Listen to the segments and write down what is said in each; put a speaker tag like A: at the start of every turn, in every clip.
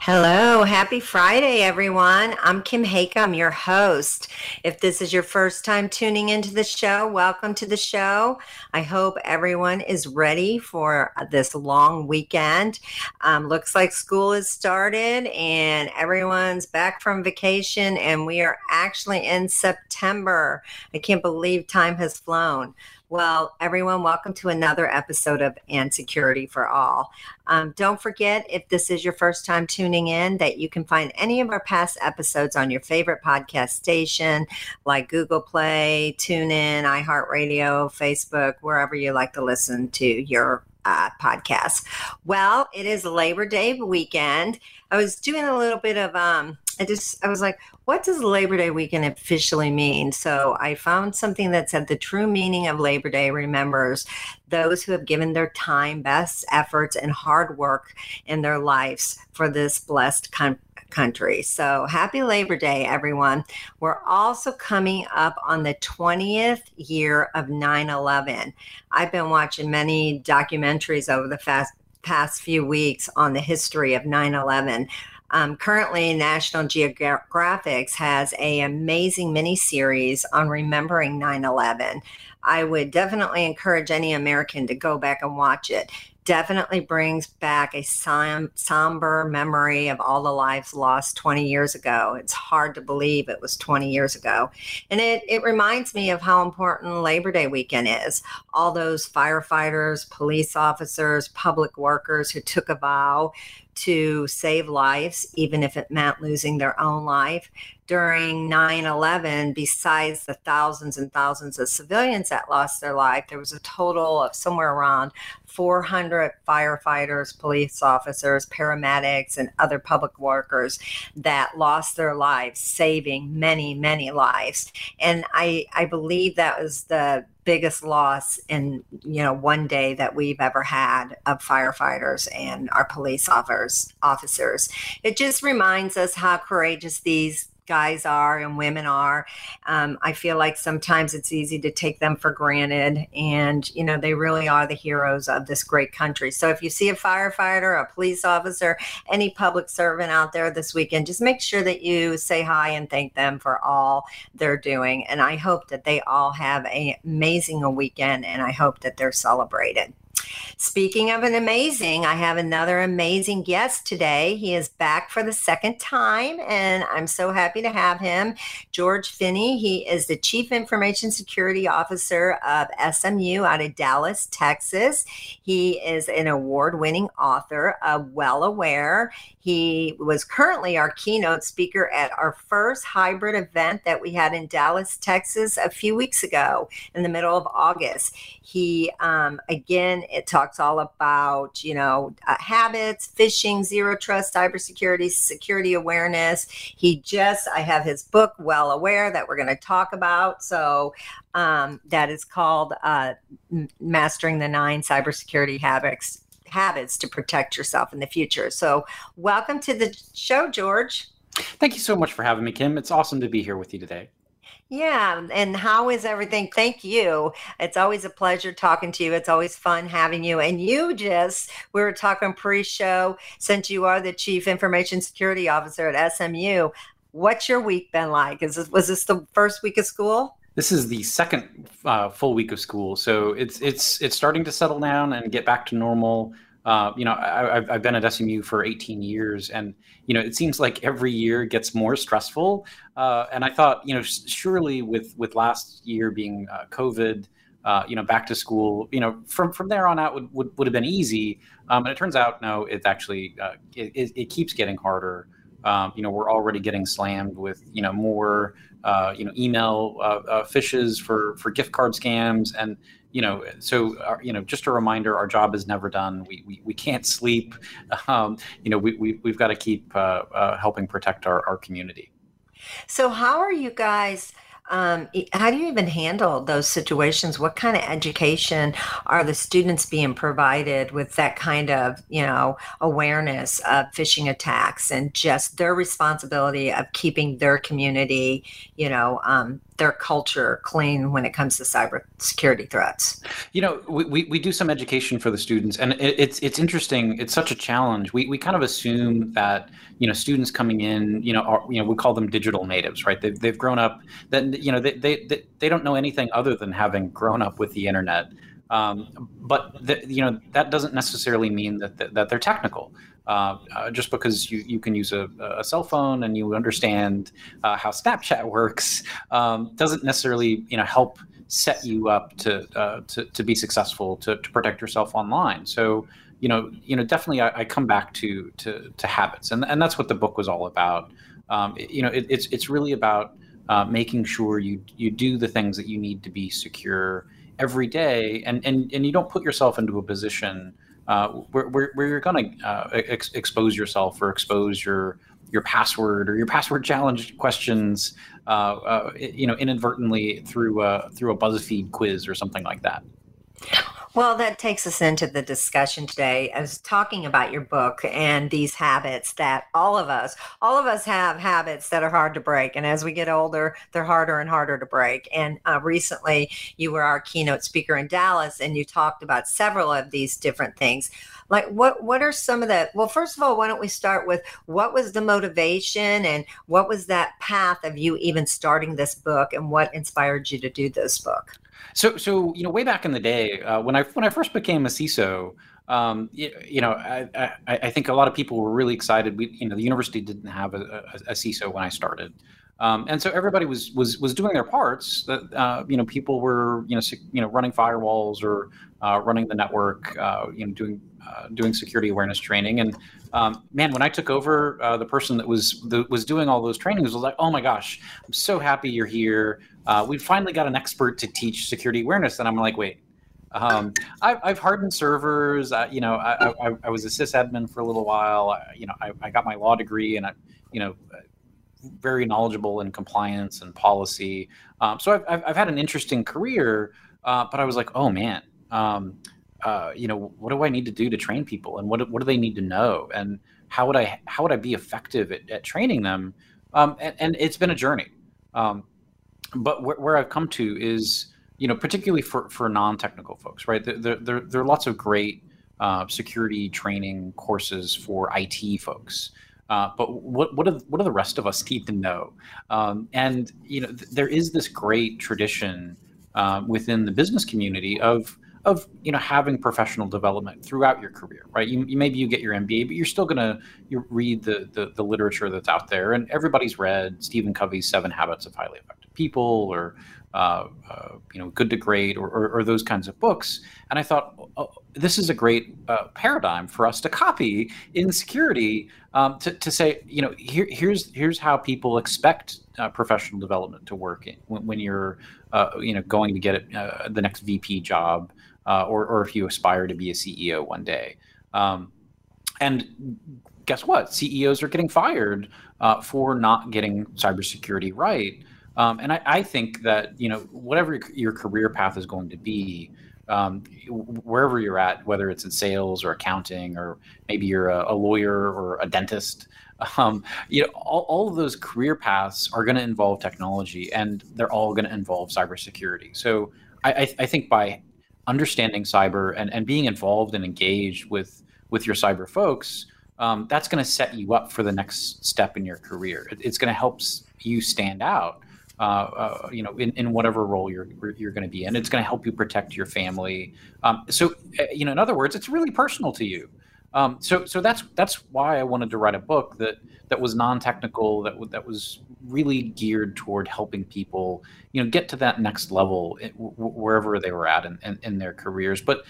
A: Hello, happy Friday, everyone. I'm Kim Hakem, your host. If this is your first time tuning into the show, welcome to the show. I hope everyone is ready for this long weekend. Um, looks like school has started and everyone's back from vacation, and we are actually in September. I can't believe time has flown. Well, everyone, welcome to another episode of And Security for All. Um, don't forget, if this is your first time tuning in, that you can find any of our past episodes on your favorite podcast station like Google Play, TuneIn, iHeartRadio, Facebook, wherever you like to listen to your uh, podcast. Well, it is Labor Day weekend. I was doing a little bit of um, I just I was like, what does Labor Day weekend officially mean? So I found something that said the true meaning of Labor Day remembers those who have given their time, best efforts, and hard work in their lives for this blessed country country. So happy Labor Day, everyone. We're also coming up on the 20th year of 9 11. I've been watching many documentaries over the fast, past few weeks on the history of 9 11. Um, currently, National Geographic has a amazing mini series on remembering 9/11. I would definitely encourage any American to go back and watch it. Definitely brings back a som- somber memory of all the lives lost 20 years ago. It's hard to believe it was 20 years ago. And it, it reminds me of how important Labor Day weekend is. All those firefighters, police officers, public workers who took a vow to save lives, even if it meant losing their own life. During 9 11, besides the thousands and thousands of civilians that lost their life, there was a total of somewhere around 400 firefighters, police officers, paramedics, and other public workers that lost their lives, saving many, many lives. And I, I believe that was the biggest loss in you know one day that we've ever had of firefighters and our police officers officers it just reminds us how courageous these guys are and women are. Um, I feel like sometimes it's easy to take them for granted, and you know they really are the heroes of this great country. So if you see a firefighter, a police officer, any public servant out there this weekend, just make sure that you say hi and thank them for all they're doing. And I hope that they all have an amazing weekend, and I hope that they're celebrated. Speaking of an amazing, I have another amazing guest today. He is back for the second time, and I'm so happy to have him. George Finney, he is the Chief Information Security Officer of SMU out of Dallas, Texas. He is an award winning author of Well Aware. He was currently our keynote speaker at our first hybrid event that we had in Dallas, Texas, a few weeks ago in the middle of August. He, um, again, it talks all about, you know, uh, habits, phishing, zero trust, cybersecurity, security awareness. He just, I have his book, Well Aware, that we're going to talk about. So um, that is called uh, Mastering the Nine Cybersecurity Habits habits to protect yourself in the future. So, welcome to the show, George.
B: Thank you so much for having me, Kim. It's awesome to be here with you today.
A: Yeah, and how is everything? Thank you. It's always a pleasure talking to you. It's always fun having you. And you just, we were talking pre show, since you are the Chief Information Security Officer at SMU. What's your week been like? Is this, was this the first week of school?
B: This is the second uh, full week of school, so it's it's it's starting to settle down and get back to normal. Uh, you know, I, have I've been at SMU for 18 years, and you know, it seems like every year gets more stressful. Uh, and I thought, you know, surely with with last year being uh, COVID, uh, you know, back to school, you know, from from there on out would would, would have been easy. Um, and it turns out, no, it's actually uh, it, it, keeps getting harder. Um, you know, we're already getting slammed with you know more you know email phishes for for gift card scams, and you know, so uh, you know, just a reminder: our job is never done. We we, we can't sleep. Um, you know, we, we we've got to keep uh, uh, helping protect our our community.
A: So, how are you guys? Um, how do you even handle those situations? What kind of education are the students being provided with that kind of, you know, awareness of phishing attacks and just their responsibility of keeping their community, you know, um, their culture clean when it comes to cyber security threats?
B: You know, we, we, we do some education for the students, and it, it's it's interesting. It's such a challenge. We, we kind of assume that you know students coming in, you know, are, you know, we call them digital natives, right? They've, they've grown up. That you know, they, they they don't know anything other than having grown up with the internet. Um, but you know that doesn't necessarily mean that, that, that they're technical. Uh, uh, just because you, you can use a, a cell phone and you understand uh, how Snapchat works um, doesn't necessarily you know help set you up to uh, to, to be successful to, to protect yourself online. So you know you know definitely I, I come back to to to habits and and that's what the book was all about. Um, you know it, it's it's really about uh, making sure you you do the things that you need to be secure every day and and and you don't put yourself into a position uh, where, where, where, you're going to uh, ex- expose yourself or expose your your password or your password challenge questions, uh, uh you know, inadvertently through a, through a BuzzFeed quiz or something like that.
A: Well, that takes us into the discussion today. I was talking about your book and these habits that all of us, all of us have habits that are hard to break. And as we get older, they're harder and harder to break. And uh, recently, you were our keynote speaker in Dallas, and you talked about several of these different things. Like what? What are some of the? Well, first of all, why don't we start with what was the motivation and what was that path of you even starting this book, and what inspired you to do this book?
B: So, so you know, way back in the day, uh, when I when I first became a CISO, um, you, you, know, I, I, I, think a lot of people were really excited. We, you know, the university didn't have a, a, a CISO when I started, um, and so everybody was was was doing their parts. That uh, you know, people were you know you know running firewalls or uh, running the network, uh, you know, doing uh, doing security awareness training. And um, man, when I took over, uh, the person that was that was doing all those trainings was like, "Oh my gosh, I'm so happy you're here. Uh, we finally got an expert to teach security awareness." And I'm like, "Wait." Um, I've, I've, hardened servers. you know, I, I, I, was a sysadmin for a little while. I, you know, I, I, got my law degree, and I, you know, very knowledgeable in compliance and policy. Um, so I've, I've, had an interesting career, uh, but I was like, oh man, um, uh, you know, what do I need to do to train people, and what what do they need to know, and how would I how would I be effective at, at training them? Um, and, and, it's been a journey. Um, but where, where, I've come to is, you know, particularly for for non technical folks, right? There, there, there, there, are lots of great uh, security training courses for IT folks. Uh, but what what do, what do the rest of us need to know? Um, and you know, th- there is this great tradition uh, within the business community of of you know having professional development throughout your career, right? You, you maybe you get your MBA, but you're still gonna you read the, the, the literature that's out there, and everybody's read Stephen Covey's Seven Habits of Highly Effective People, or uh, uh, you know, Good to Great, or, or, or, those kinds of books. And I thought oh, this is a great uh, paradigm for us to copy in security um, to, to say, you know, here, here's here's how people expect uh, professional development to work when, when you're, uh, you know, going to get the next VP job or, or if you aspire to be a CEO one day. Um, and guess what? CEOs are getting fired for not getting cybersecurity right. Um, and I, I, think that you know whatever your career path is going to be, um, wherever you're at, whether it's in sales or accounting, or maybe you're a, a lawyer or a dentist, um, you know, all, all, of those career paths are going to involve technology, and they're all going to involve cybersecurity. So I, I, think by understanding cyber and, and being involved and engaged with with your cyber folks, um, that's going to set you up for the next step in your career. It, it's going to help you stand out, uh, uh, you know, in, in whatever role you're you're going to be in. It's going to help you protect your family. Um, so, uh, you know, in other words, it's really personal to you. Um, so, so that's that's why I wanted to write a book that that was non-technical, that that was really geared toward helping people, you know, get to that next level wherever they were at in, in, in their careers. But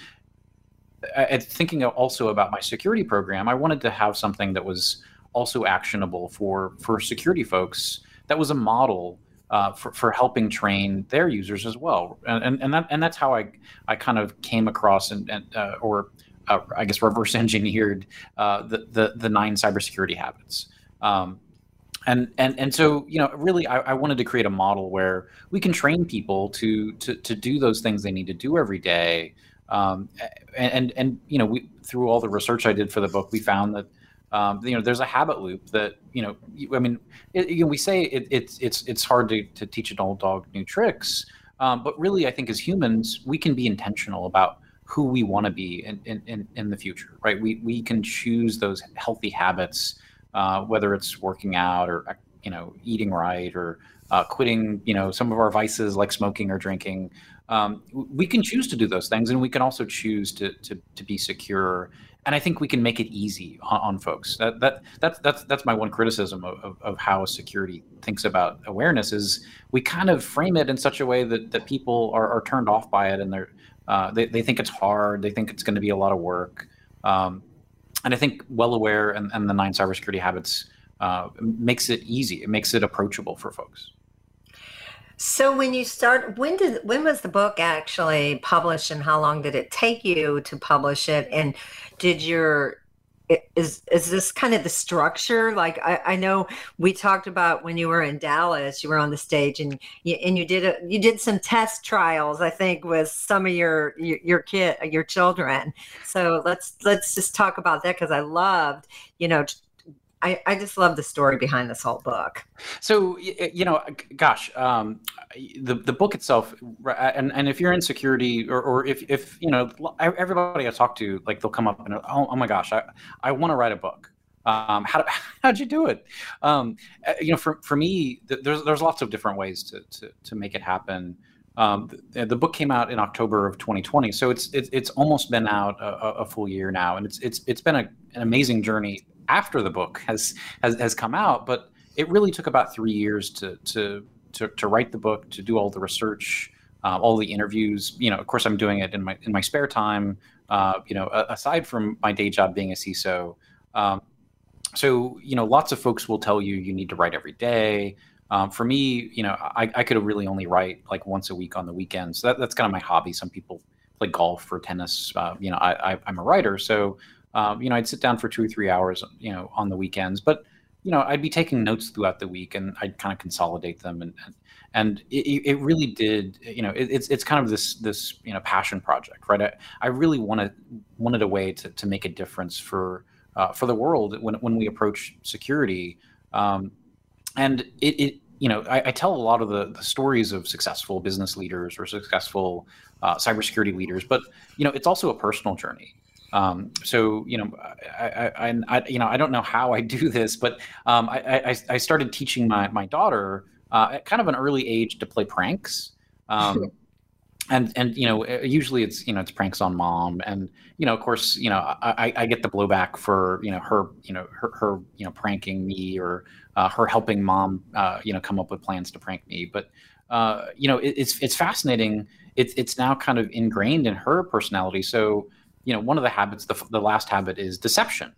B: I, thinking also about my security program, I wanted to have something that was also actionable for for security folks that was a model uh, for, for helping train their users as well. And, and, that, and that's how I, I kind of came across and, and uh, or uh, I guess reverse engineered uh, the, the, the nine cybersecurity habits. Um, and, and, and so, you know, really, I, I, wanted to create a model where we can train people to, to, to do those things they need to do every day. Um, and, and, and, you know, we, through all the research I did for the book, we found that um, you know there's a habit loop that you know i mean it, you know, we say it, it's it's it's hard to, to teach an old dog new tricks um, but really i think as humans we can be intentional about who we want to be in, in, in the future right? We, we can choose those healthy habits uh, whether it's working out or you know eating right or uh, quitting you know some of our vices like smoking or drinking. Um, we can choose to do those things and we can also choose to, to, to be secure and I think we can make it easy on, on folks. That, that that's that's that's my one criticism of, of, of, how security thinks about awareness is we kind of frame it in such a way that, that people are, are turned off by it and they're uh, they, they think it's hard. They think it's going to be a lot of work. Um, and I think well aware and, and the nine cybersecurity habits uh, makes it easy. It makes it approachable for folks.
A: So when you start, when did when was the book actually published, and how long did it take you to publish it? And did your is is this kind of the structure like I, I know we talked about when you were in dallas you were on the stage and you and you did a you did some test trials i think with some of your your, your kid your children so let's let's just talk about that because i loved you know I, I just love the story behind this whole book.
B: So you know, gosh, um, the the book itself, and and if you're in security, or, or if if you know everybody I talk to, like they'll come up and oh, oh my gosh, I I want to write a book. Um, how how'd you do it? Um, uh, you know, for for me, there's there's lots of different ways to to to make it happen. Um, the, the, book came out in October of 2020, so it's it's, it's almost been out a, a, full year now, and it's it's it's been a, an amazing journey after the book has has, has come out. But it really took about three years to to to, to write the book, to do all the research, uh, all the interviews. You know, of course, I'm doing it in my in my spare time. Uh, you know, aside from my day job being a CISO. Um, so you know, lots of folks will tell you you need to write every day. Um, for me, you know, I, I could really only write like once a week on the weekends. So that, that's kind of my hobby. Some people play golf or tennis. Uh, you know, I, I, am a writer, so um, you know, I'd sit down for two or three hours, you know, on the weekends. But you know, I'd be taking notes throughout the week, and I'd kind of consolidate them, and and it, it really did. You know, it, it's it's kind of this this you know passion project, right? I, I really wanted wanted a way to to make a difference for uh, for the world when when we approach security, um, and it, it you know, I, I, tell a lot of the, the stories of successful business leaders or successful uh, cybersecurity leaders, but you know, it's also a personal journey. Um, so you know, I, I, I, you know, I don't know how I do this, but um, I, I, started teaching my my daughter uh, at kind of an early age to play pranks. Um, and and you know, uh, usually it's you know it's pranks on mom, and you know, of course, you know, I, I get the blowback for you know her you know her, her you know pranking me or uh, her helping mom uh, you know come up with plans to prank me, but uh, you know, it, it's it's fascinating. It's it's now kind of ingrained in her personality. So you know, one of the habits, the, the last habit is deception.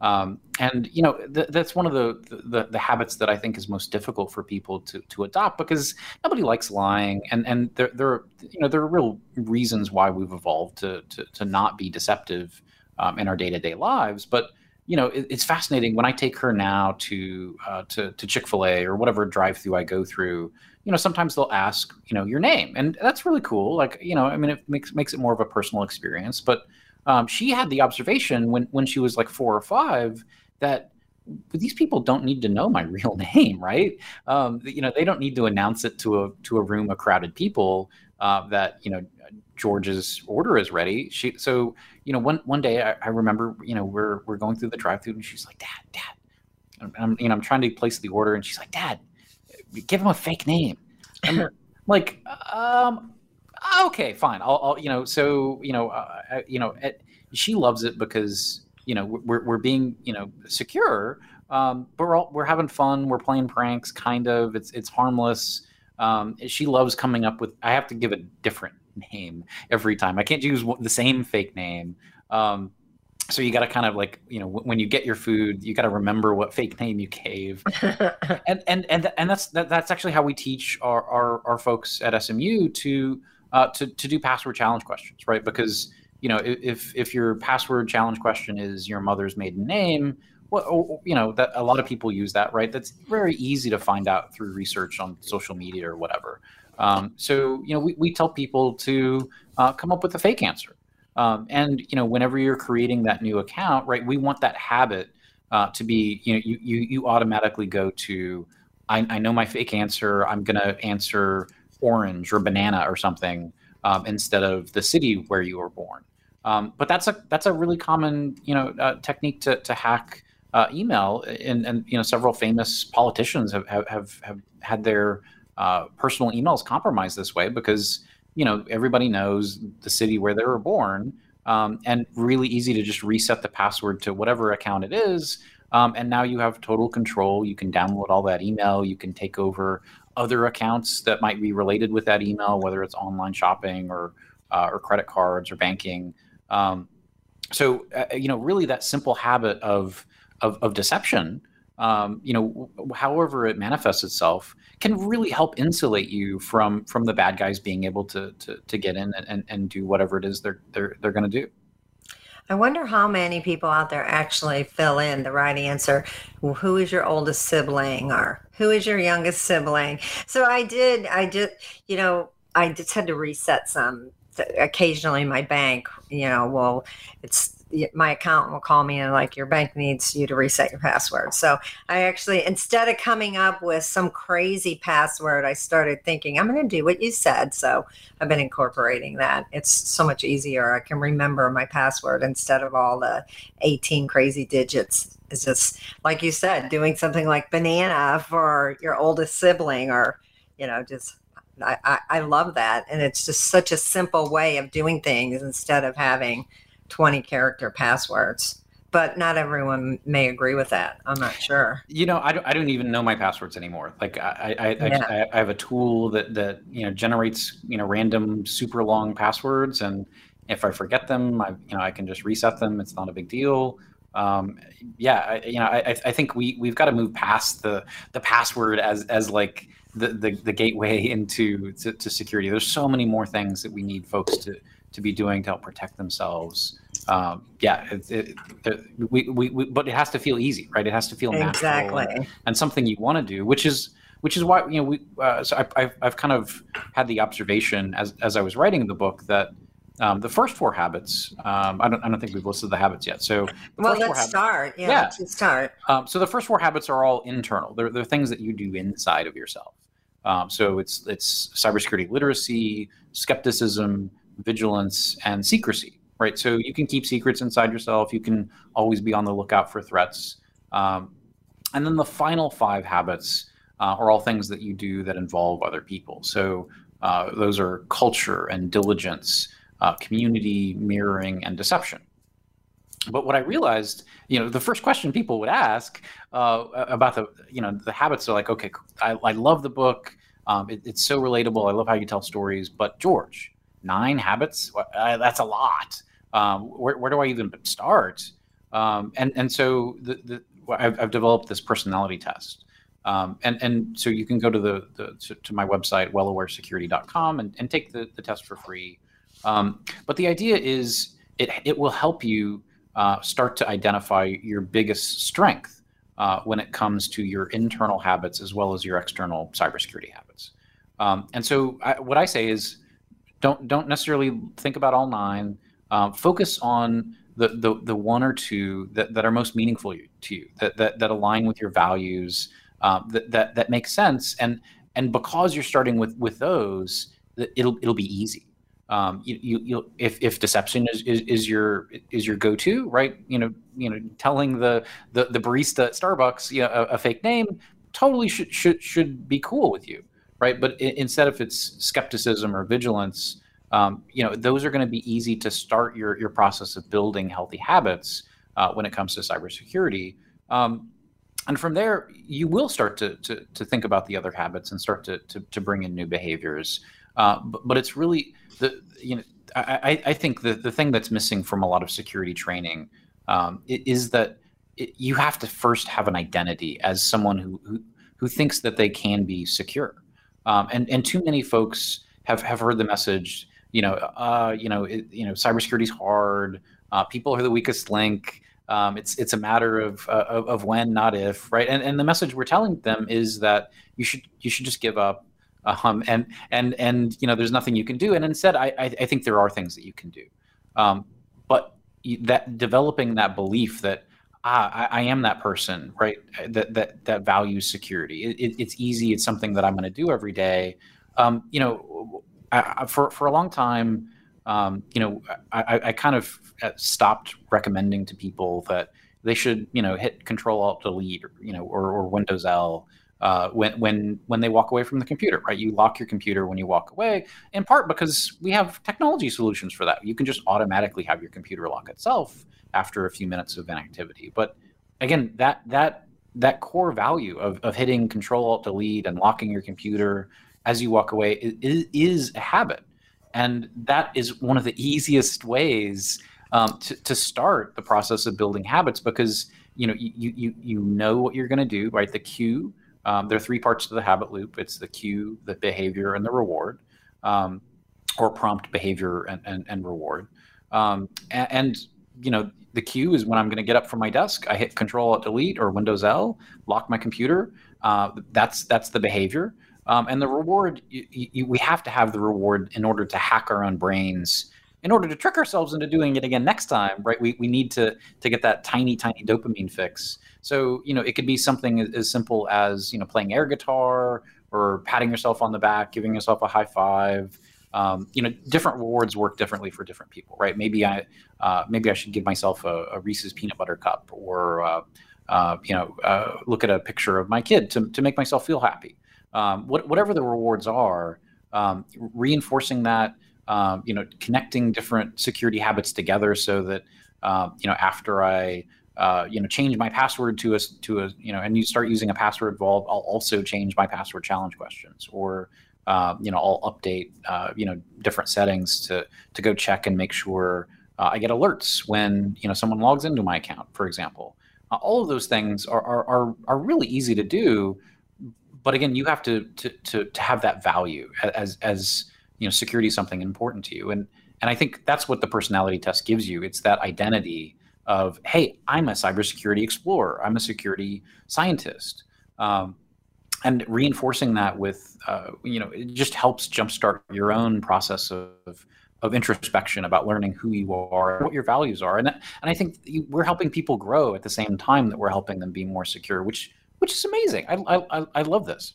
B: Um, and you know th- that's one of the, the, the habits that I think is most difficult for people to to adopt because nobody likes lying, and and there there you know there are real reasons why we've evolved to to, to not be deceptive um, in our day to day lives. But you know it, it's fascinating when I take her now to uh, to to Chick fil A or whatever drive through I go through. You know sometimes they'll ask you know your name, and that's really cool. Like you know I mean it makes makes it more of a personal experience, but um, she had the observation when when she was like four or five that these people don't need to know my real name, right? Um, you know, they don't need to announce it to a to a room of crowded people uh, that you know George's order is ready. She so you know one one day I, I remember you know we're we're going through the drive-through and she's like, Dad, Dad, I'm you know I'm trying to place the order and she's like, Dad, give him a fake name. I'm like, um, okay, fine. I'll, I'll you know, so you know, uh, you know, at, she loves it because you know we're we're being you know secure, um, but we're all, we're having fun. We're playing pranks, kind of. It's it's harmless. Um, she loves coming up with. I have to give a different name every time. I can't use the same fake name. Um, so you got to kind of like you know when you get your food you got to remember what fake name you gave and and and and that's that, that's actually how we teach our, our our folks at smu to uh, to to do password challenge questions right? Because you know if if your password challenge question is your mother's maiden name well you know that a lot of people use that right? That's very easy to find out through research on social media or whatever. Um, so you know we, we tell people to uh, come up with a fake answer. Um, and you know, whenever you're creating that new account, right, we want that habit uh, to be, you know, you you you automatically go to, I, I know my fake answer. I'm gonna answer orange or banana or something um, instead of the city where you were born. Um, but that's a that's a really common you know uh, technique to to hack uh, email, and and you know several famous politicians have have have, have had their uh, personal emails compromised this way because you know everybody knows the city where they were born um, and really easy to just reset the password to whatever account it is um, and now you have total control you can download all that email you can take over other accounts that might be related with that email whether it's online shopping or uh, or credit cards or banking um, so uh, you know really that simple habit of of, of deception um, you know, however it manifests itself, can really help insulate you from from the bad guys being able to to, to get in and, and do whatever it is they're they're they're going to do.
A: I wonder how many people out there actually fill in the right answer. Who is your oldest sibling or who is your youngest sibling? So I did, I did, you know, I just had to reset some occasionally my bank, you know, well, it's my accountant will call me and like your bank needs you to reset your password. So I actually instead of coming up with some crazy password, I started thinking I'm going to do what you said. So I've been incorporating that. It's so much easier. I can remember my password instead of all the 18 crazy digits. It's just like you said, doing something like banana for your oldest sibling or you know just I, I, I love that. And it's just such a simple way of doing things instead of having 20 character passwords but not everyone may agree with that. I'm not sure.
B: You know, I don't, I don't even know my passwords anymore. Like I, I, yeah. I, I, have a tool that, that, you know, generates, you know, random super long passwords. And if I forget them, I, you know, I can just reset them. It's not a big deal. Um, yeah, I, you know, I, I think we, we've got to move past the, the password as, as like the, the, the gateway into to, to security. There's so many more things that we need folks to, to be doing to help protect themselves. Um, yeah, it, it, it, we, we, we, but it has to feel easy, right? It has to feel
A: exactly.
B: natural and, and something you want to do, which is which is why you know we. Uh, so I, I've I've kind of had the observation as as I was writing the book that. Um, the first four habits. Um, I don't. I don't think we've listed the habits yet. So,
A: well, let's start. Yeah, yeah. let's start.
B: Um, so the first four habits are all internal. They're, they're things that you do inside of yourself. Um, so it's it's cybersecurity literacy, skepticism, vigilance, and secrecy, right? So you can keep secrets inside yourself. You can always be on the lookout for threats. Um, and then the final five habits uh, are all things that you do that involve other people. So uh, those are culture and diligence, uh, community, mirroring, and deception. But what I realized, you know, the first question people would ask uh, about the, you know, the habits are like, okay, I, I love the book. Um, it, it's so relatable. I love how you tell stories. But George, nine habits? Uh, that's a lot. Um, where, where, do i even start? Um, and and so the, the I've, I've, developed this personality test. Um, and and so you can go to the, the to, my website wellawaresecurity.com and, and take the, the test for free. Um, but the idea is it, it will help you uh, start to identify your biggest strength uh, when it comes to your internal habits as well as your external cybersecurity habits. Um, and so I, what i say is don't don't necessarily think about all nine. Um, focus on the, the the one or two that, that are most meaningful to you, that that, that align with your values, um, that, that that make sense, and and because you're starting with with those, it'll it'll be easy. Um, you, you you if if deception is, is, is your is your go to right, you know you know telling the the, the barista at Starbucks you know, a, a fake name totally should should should be cool with you right? But instead, if it's skepticism or vigilance, um, you know, those are going to be easy to start your your process of building healthy habits uh, when it comes to cybersecurity. Um, and from there, you will start to, to, to think about the other habits and start to, to, to bring in new behaviors. Uh, but, but it's really the you know I, I think the, the thing that's missing from a lot of security training um, is that it, you have to first have an identity as someone who who, who thinks that they can be secure. Um, and and too many folks have have heard the message. You know, uh, you know, it, you know, cybersecurity is hard. Uh, people are the weakest link. Um, it's it's a matter of, uh, of, of when, not if, right? And and the message we're telling them is that you should you should just give up. Um, and and and you know, there's nothing you can do. And instead, I I, I think there are things that you can do. Um, but that developing that belief that ah, I, I, am that person, right? That that that values security. It, it, it's easy. It's something that I'm going to do every day. Um, you know, I, for for a long time, um, you know, I, I kind of uh, stopped recommending to people that they should, you know, hit Control Alt Delete, or, you know, or, or Windows L uh, when when when they walk away from the computer, right? You lock your computer when you walk away, in part because we have technology solutions for that. You can just automatically have your computer lock itself after a few minutes of inactivity. But again, that that that core value of, of hitting Control Alt Delete and locking your computer as you walk away is, is a habit, and that is one of the easiest ways um, to, to start the process of building habits because you know you you you know what you're going to do, right? The cue um, there are three parts to the habit loop. It's the cue, the behavior, and the reward, um, or prompt behavior and, and, and reward. Um, and, and, you know, the cue is when I'm going to get up from my desk. I hit Control Alt Delete or Windows L, lock my computer. Uh, that's that's the behavior. Um, and the reward, you, you, we have to have the reward in order to hack our own brains in order to trick ourselves into doing it again next time, right? We, we need to to get that tiny, tiny dopamine fix. So, you know, it could be something as simple as, you know, playing air guitar or patting yourself on the back, giving yourself a high five. Um, you know, different rewards work differently for different people, right? Maybe I, uh, maybe I should give myself a, a Reese's peanut butter cup, or uh, uh, you know, uh, look at a picture of my kid to to make myself feel happy. Um, what, whatever the rewards are, um, reinforcing that um, you know, connecting different security habits together so that uh, you know after I uh, you know change my password to a to a you know and you start using a password vault, I'll also change my password challenge questions or uh, you know I'll update uh, you know different settings to to go check and make sure uh, I get alerts when you know someone logs into my account, for example. Uh, all of those things are, are are are really easy to do, but again, you have to to to, to have that value as as you know security is something important to you. And and i think that's what the personality test gives you. It's that identity of hey i'm a cybersecurity explorer. I'm a security scientist. Um, and reinforcing that with uh, you know it just helps jumpstart your own process of of introspection about learning who you are what your values are. And and i think we're helping people grow at the same time that we're helping them be more secure which which is amazing. I i, I love this.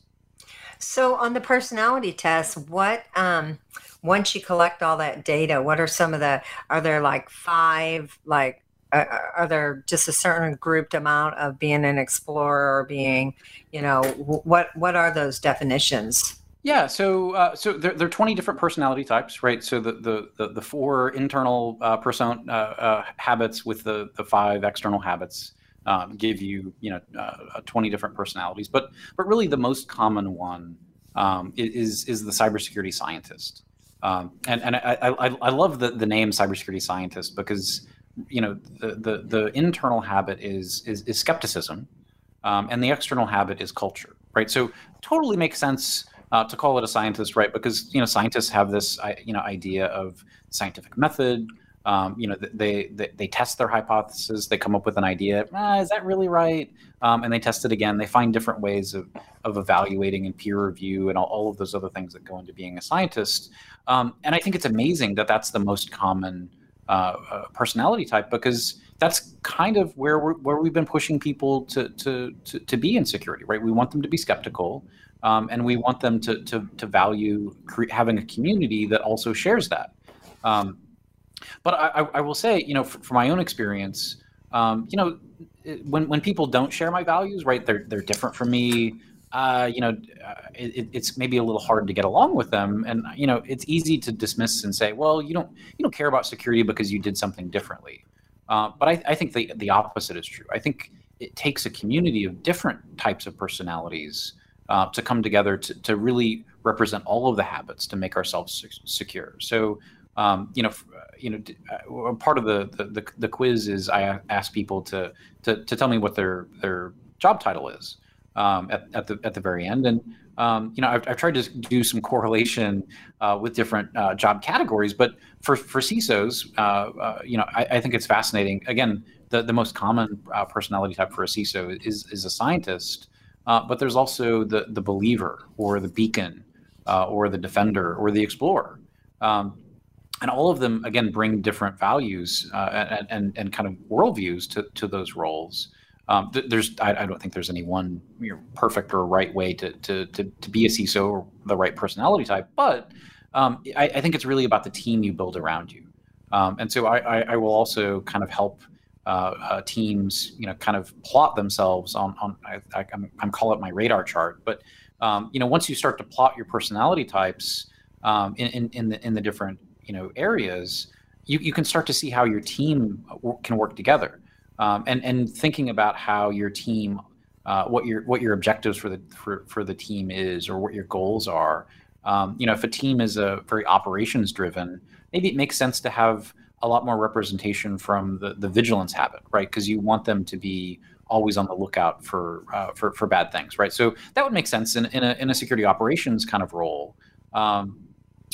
A: So on the personality test, what um once you collect all that data, what are some of the are there like five like are there just a certain grouped amount of being an explorer or being, you know, what what are those definitions?
B: Yeah, so uh, so there, there are 20 different personality types, right? So the the the, the four internal uh, person uh, uh, habits with the the five external habits um, give you you know uh, 20 different personalities but but really the most common one um, is is the cybersecurity scientist um, and and I, I, I love the, the name cybersecurity scientist because you know the, the, the internal habit is is, is skepticism um, and the external habit is culture right so totally makes sense uh, to call it a scientist right because you know scientists have this you know idea of scientific method um, you know, they, they, they test their hypothesis, they come up with an idea. Ah, is that really right? Um, and they test it again. They find different ways of, of evaluating and peer review and all, all of those other things that go into being a scientist. Um, and I think it's amazing that that's the most common uh, personality type because that's kind of where we're, where we've been pushing people to, to, to, to be in security, right? We want them to be skeptical. Um, and we want them to, to, to value cre- having a community that also shares that. Um, but I, I will say, you know, from my own experience, um, you know, when when people don't share my values, right, they're they're different from me. Uh, you know, uh, it, it's maybe a little hard to get along with them, and you know, it's easy to dismiss and say, well, you don't you don't care about security because you did something differently. Uh, but I, I think the the opposite is true. I think it takes a community of different types of personalities uh, to come together to, to really represent all of the habits to make ourselves secure. So um, you know, you know, uh, part of the, the the quiz is I ask people to to to tell me what their their job title is um, at, at the at the very end, and um, you know, I've, I've, tried to do some correlation uh, with different uh, job categories, but for for CISOs, uh, uh, you know, I, I, think it's fascinating. Again, the the most common uh, personality type for a CISO is is a scientist, but there's also the the believer or the beacon or the defender or the explorer. Um, and all of them again bring different values and, and and kind of worldviews to, to those roles. Um, th- there's, I, I, don't think there's any one you know, perfect or right way to, to, to, to, be a CISO or the right personality type, but um, I, I, think it's really about the team you build around you. Um, and so I, I, will also kind of help uh, uh, teams, you know, kind of plot themselves on, on I, am I'm call it my radar chart. But, um, you know, once you start to plot your personality types um, in, in, in, the, in the different, you know, areas, you, you can start to see how your team can work together um, and and thinking about how your team, uh, what your what your objectives for the for, for the team is, or what your goals are. Um, you know, if a team is a very operations driven, maybe it makes sense to have a lot more representation from the, the vigilance habit, right? Because you want them to be always on the lookout for, uh, for for bad things, right? So that would make sense in, in, a, in a security operations kind of role. Um,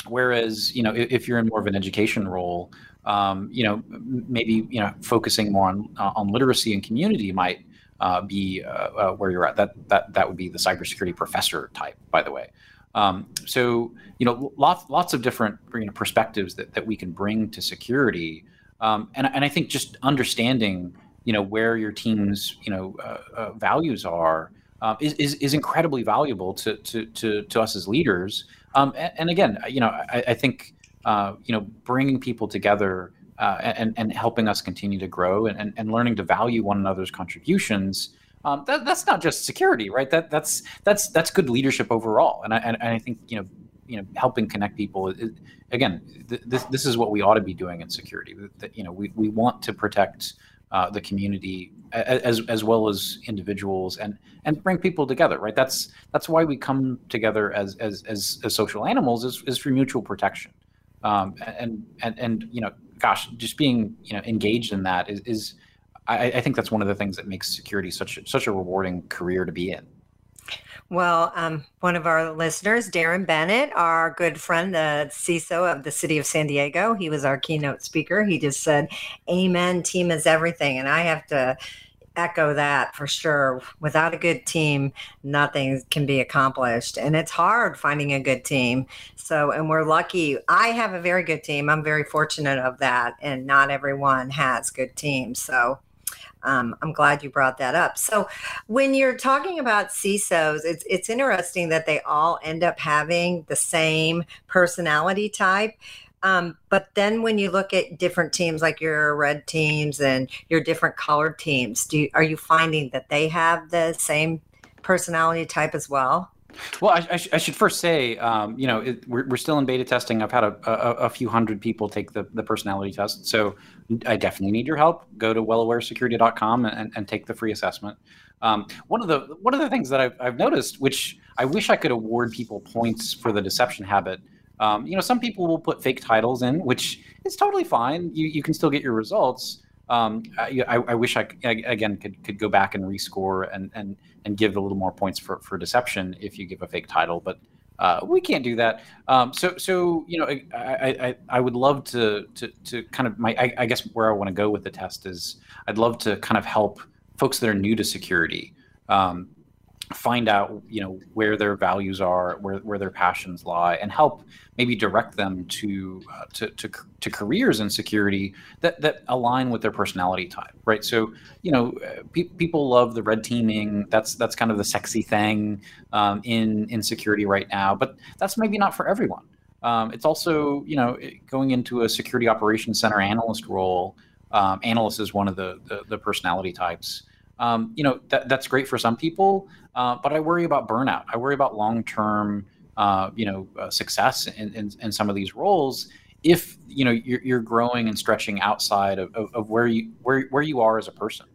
B: whereas, you know, if, if, you're in more of an education role, um, you know, maybe you know, focusing more on uh, on literacy and community might uh, be uh, uh, where you're at. That that that would be the cybersecurity professor type, by the way. Um, so you know, lots lots of different you know, perspectives that, that we can bring to security, um, and and I think just understanding you know where your team's you know uh, uh, values are um, is, is, is incredibly valuable to to to, to us as leaders. Um, and, and, again, you know, I, I think uh, you know, bringing people together uh, and, and helping us continue to grow and, and, and learning to value one another's contributions. Um, that, that's not just security, right? That that's that's that's good leadership overall. And I, and, I think you know you know helping connect people is, again th- this this is what we ought to be doing in security. That you know we, we want to protect uh, the community as as well as individuals and and bring people together right that's that's why we come together as as as, as social animals is, is for mutual protection um, and and and you know, gosh, just being you know engaged in that is, is I, I, think that's one of the things that makes security such such a rewarding career to be in.
A: Well, um, one of our listeners, Darren Bennett, our good friend, the CISO of the city of San Diego, he was our keynote speaker. He just said, "Amen. Team is everything," and I have to echo that for sure. Without a good team, nothing can be accomplished. And it's hard finding a good team. So, and we're lucky. I have a very good team. I'm very fortunate of that. And not everyone has good teams. So, um, I'm glad you brought that up. So, when you're talking about CISOs, it's it's interesting that they all end up having the same personality type. Um, but then when you look at different teams, like your red teams and your different colored teams, do you, are you finding that they have the same personality type as well?
B: Well, I, I, sh- I should first say, um, you know, it, we're, we're still in beta testing. I've had a, a, a, few hundred people take the, the personality test. So I definitely need your help. Go to wellawaresecurity.com and, and take the free assessment. Um, one of the one of the things that I've, I've noticed, which I wish I could award people points for the deception habit, um, you know, some people will put fake titles in, which is totally fine. You, you can still get your results. Um, I, I, wish I again could, could go back and rescore and, and, and give a little more points for, for deception if you give a fake title, but uh, we can't do that. Um, so so you know I, I, I would love to, to to kind of my I, I guess where I want to go with the test is I'd love to kind of help folks that are new to security um, find out you know where their values are where, where their passions lie and help maybe direct them to, uh, to, to to careers in security that that align with their personality type right? So you know uh, pe- people love the red teaming. That's that's kind of the sexy thing um, in in security right now but that's maybe not for everyone. Um, it's also you know going into a security operations center analyst role um, analyst is one of the, the, the personality types. Um, you know that, that's great for some people uh, but i worry about burnout. I worry about long-term uh, you know uh, success in, in, in, some of these roles. If you know you're, you're growing and stretching outside of, of, of, where you where, where you are as a person.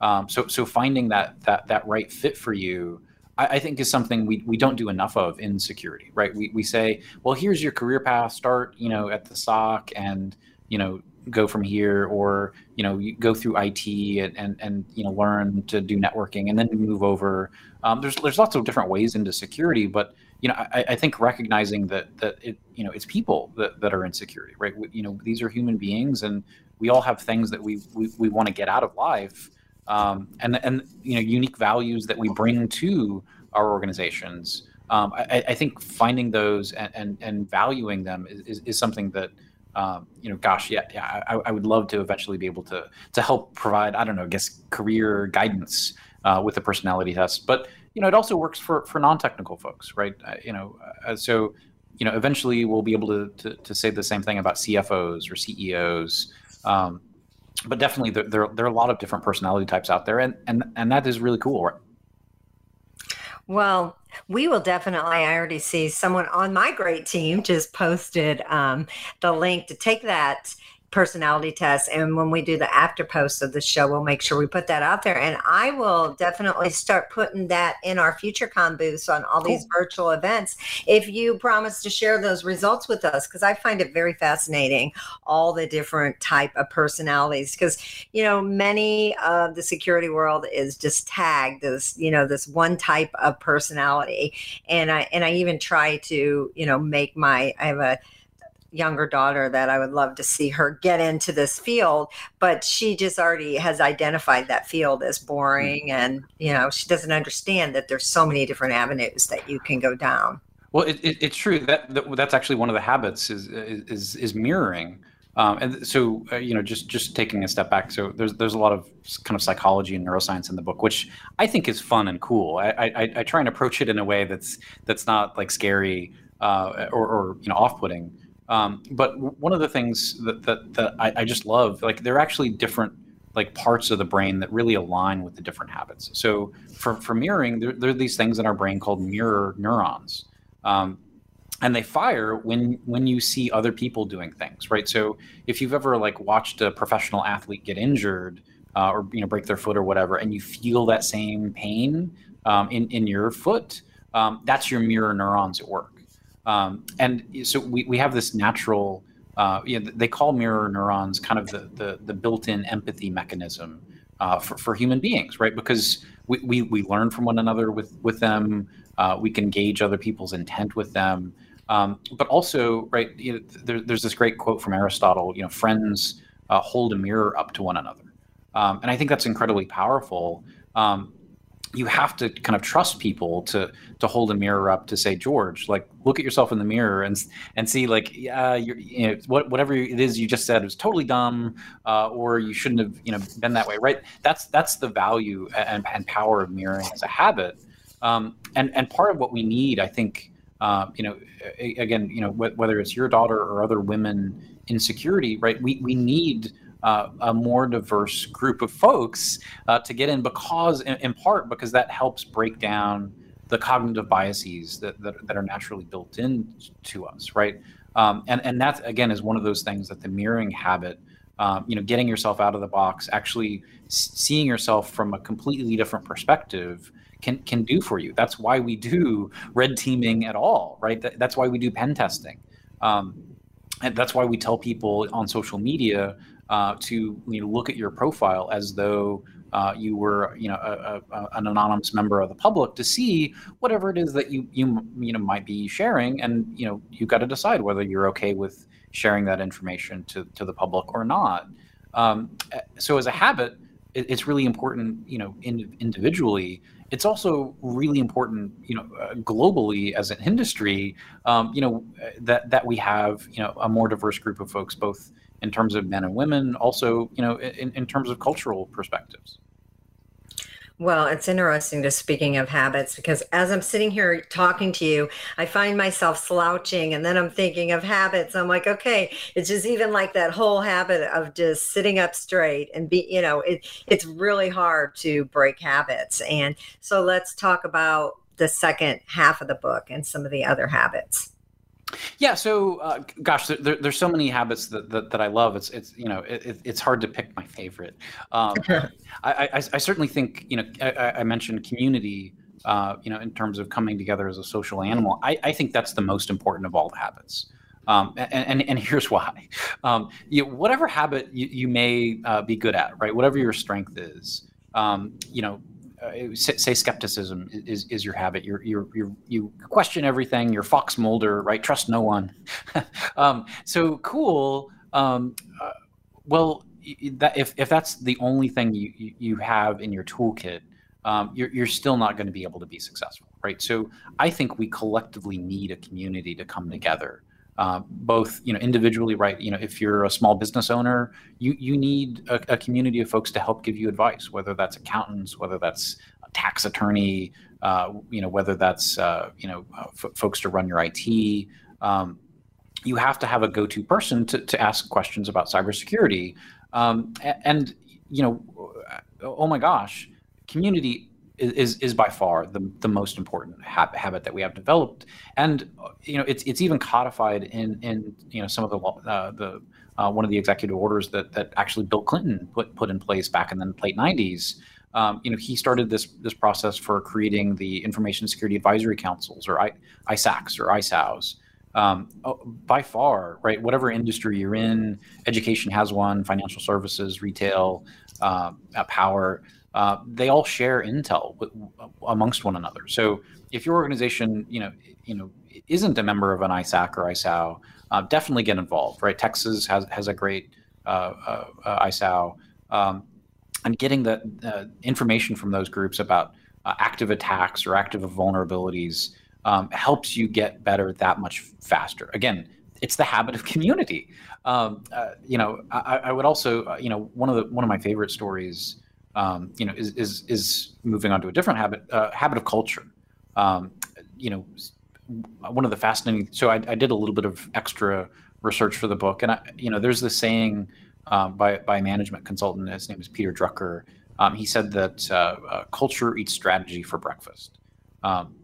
B: Um, so so finding that that that right fit for you I, I, think is something we, we don't do enough of in security, right? We, we say, well, here's your career path, start, you know, at the SOC and, you know, go from here or, you know, you go through IT and, and, and, you know, learn to do networking and then move over. Um, there's, there's lots of different ways into security, but, you know, I, I think recognizing that, that it, you know, it's people that, that are in security, right? We, you know, these are human beings and we all have things that we, we, we want to get out of life um, and and you know unique values that we bring to our organizations. Um, I, I, think finding those and, and, and valuing them is, is, is something that um, you know, gosh, yeah, yeah, I, I, would love to eventually be able to to help provide, I don't know, I guess career guidance uh, with the personality test. But you know, it also works for for non-technical folks, right? Uh, you know, uh, so you know, eventually we'll be able to, to, to say the same thing about CFOs or CEOs. Um, but definitely there, there, there, are a lot of different personality types out there and, and, and that is really cool. Right?
A: Well, we will definitely. I already see someone on my great team just posted um, the link to take that personality test. And when we do the after post of the show, we'll make sure we put that out there. And I will definitely start putting that in our future FutureCon booths on all cool. these virtual events. If you promise to share those results with us, because I find it very fascinating, all the different type of personalities. Because you know, many of the security world is just tagged as you know this one type of personality, and I and I even try to you know make my I have a younger daughter that I would love to see her get into this field, but she just already has identified that field as boring mm-hmm. and you know, she doesn't understand that there's so many different avenues that you can go down.
B: Well, it, it, it's true that, that, that's actually one of the habits is is is mirroring. Um, and so, uh, you know, just just taking a step back. So there's there's a lot of kind of psychology and neuroscience in the book, which I think is fun and cool. I I, I try and approach it in a way that's that's not like scary uh, or, or you know off-putting. Um, but one of the things that that, that I, I, just love, like there are actually different like parts of the brain that really align with the different habits. So for, for mirroring, there, there are these things in our brain called mirror neurons. Um, and they fire when when you see other people doing things, right? So if you've ever like watched a professional athlete get injured uh, or you know break their foot or whatever, and you feel that same pain um, in in your foot, um, that's your mirror neurons at work. Um, and so we, we have this natural, uh, you know, they call mirror neurons kind of the, the, the built-in empathy mechanism uh, for, for human beings, right? Because we, we, we learn from one another with, with them. Uh, we can gauge other people's intent with them. Um, but also, right, you know, there, there's this great quote from Aristotle, you know, friends uh, hold a mirror up to one another. Um, and I think that's incredibly powerful. Um, you have to kind of trust people to to hold a mirror up to say George, like look at yourself in the mirror and and see like yeah you know what whatever it is you just said was totally dumb uh, or you shouldn't have you know been that way right? That's that's the value and, and power of mirroring as a habit. Um, and and part of what we need I think uh, you know again you know whether it's your daughter or other women in security right? We we need uh, a more diverse group of folks uh, to get in because in, in, part because that helps break down the cognitive biases that, that, that are naturally built in to us right? Um, and and that again is one of those things that the mirroring habit um, you know getting yourself out of the box actually seeing yourself from a completely different perspective can can do for you. That's why we do red teaming at all right? That, that's why we do pen testing. Um, and that's why we tell people on social media uh, to you know, look at your profile as though uh, you were you know a, a, an anonymous member of the public to see whatever it is that you you you know might be sharing. And you know you've got to decide whether you're okay with sharing that information to, to the public or not. Um, so as a habit it, it's really important you know in, individually. It's also really important, you know, uh, globally as an industry, um, you know, that that we have, you know, a more diverse group of folks, both in terms of men and women, also, you know, in, in terms of cultural perspectives.
A: Well, it's interesting to speaking of habits because as I'm sitting here talking to you, I find myself slouching and then I'm thinking of habits. I'm like, okay, it's just even like that whole habit of just sitting up straight and be, you know, it, it's really hard to break habits. And so let's talk about the second half of the book and some of the other habits.
B: Yeah. So, uh, gosh, there, there's so many habits that, that, that, I love. It's it's you know it, it's hard to pick my favorite. Um, I, I, I, certainly think you know I, I, mentioned community uh, you know, in terms of coming together as a social animal, I, I think that's the most important of all the habits. Um, and, and, and, here's why. Um, you, whatever habit you, you may uh, be good at, right? Whatever your strength is, um, you know, uh, say skepticism is, is your habit. You're, you're, you question everything. You're Fox Mulder, right? Trust no one. Um, so cool. Um, uh, well, that, if, if that's the only thing you, you have in your toolkit, um, you're, you're still not going to be able to be successful, right? So I think we collectively need a community to come together uh, both you know individually right you know if you're a small business owner you you need a, a, community of folks to help give you advice whether that's accountants whether that's a tax attorney uh, you know whether that's uh, you know uh, f- folks to run your IT um, you have to have a go-to person to, to ask questions about cybersecurity. Um, and, and you know oh my gosh community is is by far the, the most important ha- habit that we have developed, and you know it's it's even codified in in you know some of the uh, the uh, one of the executive orders that that actually Bill Clinton put put in place back in the late '90s. Um, you know, he started this this process for creating the Information Security Advisory Councils, or I, ISACs, or ISAOs. Um, oh, by far, right? Whatever industry you're in, education has one, financial services, retail, uh, power uh, they all share intel with, amongst one another. So if your organization, you know, you know, isn't a member of an ISAC or ISAO, uh, definitely get involved. Right? Texas has has a great uh, uh, uh ISAO, um, and getting the information from those groups about active attacks or active vulnerabilities um, helps you get better that much faster. Again, it's the habit of community. Um, you know, I, I, would also, you know, one of the one of my favorite stories um, you know, is, is, is moving on to a different habit, uh, habit of culture. Um, you know, one of the fascinating, so I, I, did a little bit of extra research for the book and I, you know, there's this saying um, by, by a management consultant, his name is Peter Drucker. Um, he said that uh, uh, culture eats strategy for breakfast, um,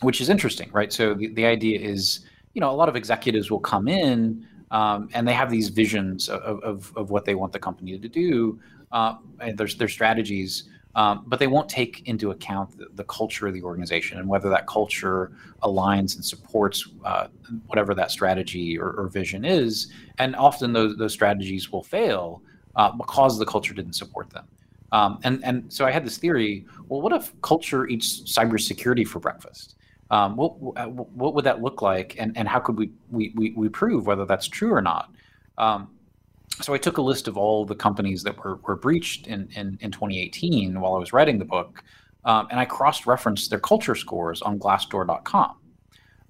B: which is interesting, right? So the, the idea is, you know, a lot of executives will come in um, and they have these visions of, of, of, what they want the company to do uh, their, their strategies, um, but they won't take into account the, the, culture of the organization and whether that culture aligns and supports uh, whatever that strategy or, or, vision is. And often those, those strategies will fail uh, because the culture didn't support them. Um, and, and so I had this theory well, what if culture eats cybersecurity for breakfast? Um, what, what would that look like? And, and how could we, we, we, we prove whether that's true or not? Um, so I took a list of all the companies that were, were breached in, in, in 2018 while I was writing the book, um, and I cross-referenced their culture scores on Glassdoor.com.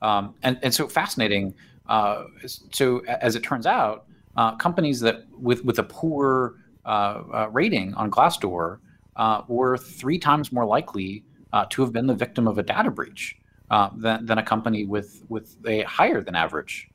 B: Um, and, and so fascinating. Uh, so as it turns out, uh, companies that with with a poor uh, uh rating on Glassdoor uh, were three times more likely uh, to have been the victim of a data breach than, than a company with with a higher than average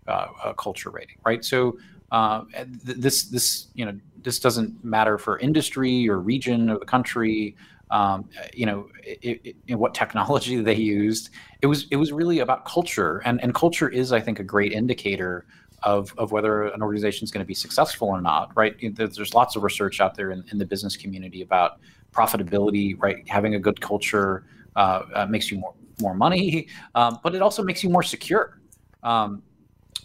B: culture rating. Right. So uh, this this you know this doesn't matter for industry or region or the country. Um, you know, it, it, what technology they used. It was it was really about culture, and and culture is, I think, a great indicator of of whether an organization is going to be successful or not. Right? There's lots of research out there in, in the business community about profitability. Right? Having a good culture uh, uh, makes you more more money, um, but it also makes you more secure, um,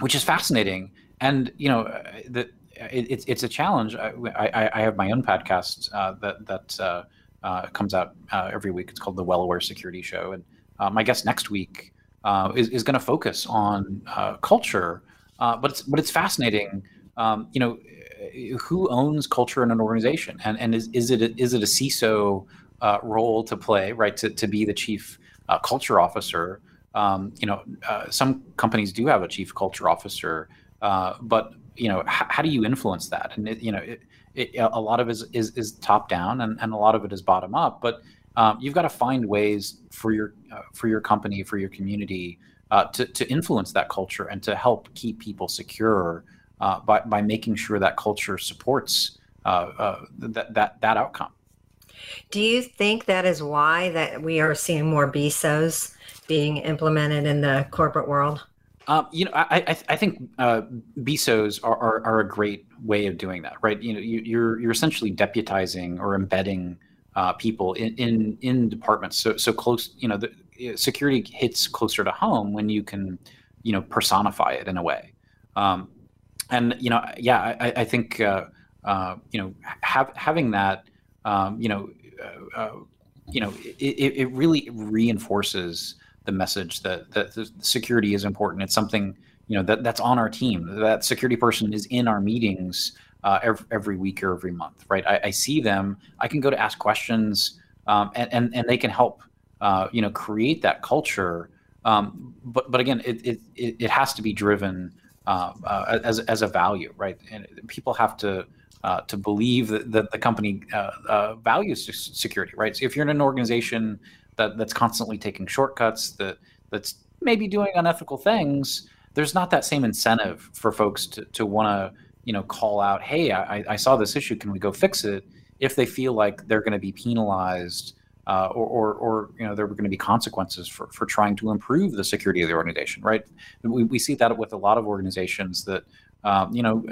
B: which is fascinating and you know uh, the, it, it's it's a challenge. I, I, I have my own podcast uh, that that uh, uh, comes out uh, every week. It's called the Well Aware Security Show, and uh, my guest next week is is going to focus on culture. but it's but it's fascinating. Um, you know, who owns culture in an organization, and and is is it a, is it a CISO role to play, right? To to be the chief culture officer. Um, you know, some companies do have a chief culture officer. Uh, but you know, h- how do you influence that? And it, you know, it, it, a lot of it is, is, is top down, and, and a lot of it is bottom up. But um, you've got to find ways for your uh, for your company, for your community, uh, to to influence that culture and to help keep people secure uh, by by making sure that culture supports uh, that that that outcome.
A: Do you think that is why that we are seeing more BISOs being implemented in the corporate world?
B: Um, you know, I, I, I think uh, BISOs are, are, are, a great way of doing that, right? You know, you, are you're, you're essentially deputizing or embedding uh, people in, in in departments. So so close, you know, the security hits closer to home when you can, you know, personify it in a way. Um, and you know, yeah, I, I think uh, uh, you know have, having that, um, you know, uh, uh, you know, it, it really reinforces the message that that security is important. It's something you know that that's on our team. That security person is in our meetings uh, every, every week or every month, right? I, I, see them. I can go to ask questions, um, and, and and they can help, uh, you know, create that culture. Um, but but again, it, it it has to be driven uh, uh, as as a value, right? And people have to. Uh, to believe that, that the company uh, values security, right? So if you're in an organization that, that's constantly taking shortcuts, that that's maybe doing unethical things, there's not that same incentive for folks to, to want to you know call out hey I, I saw this issue can we go fix it? if they feel like they're going to be penalized uh, or, or, or, you know there are going to be consequences for, for trying to improve the security of the organization right? We, we see that with a lot of organizations that um, you know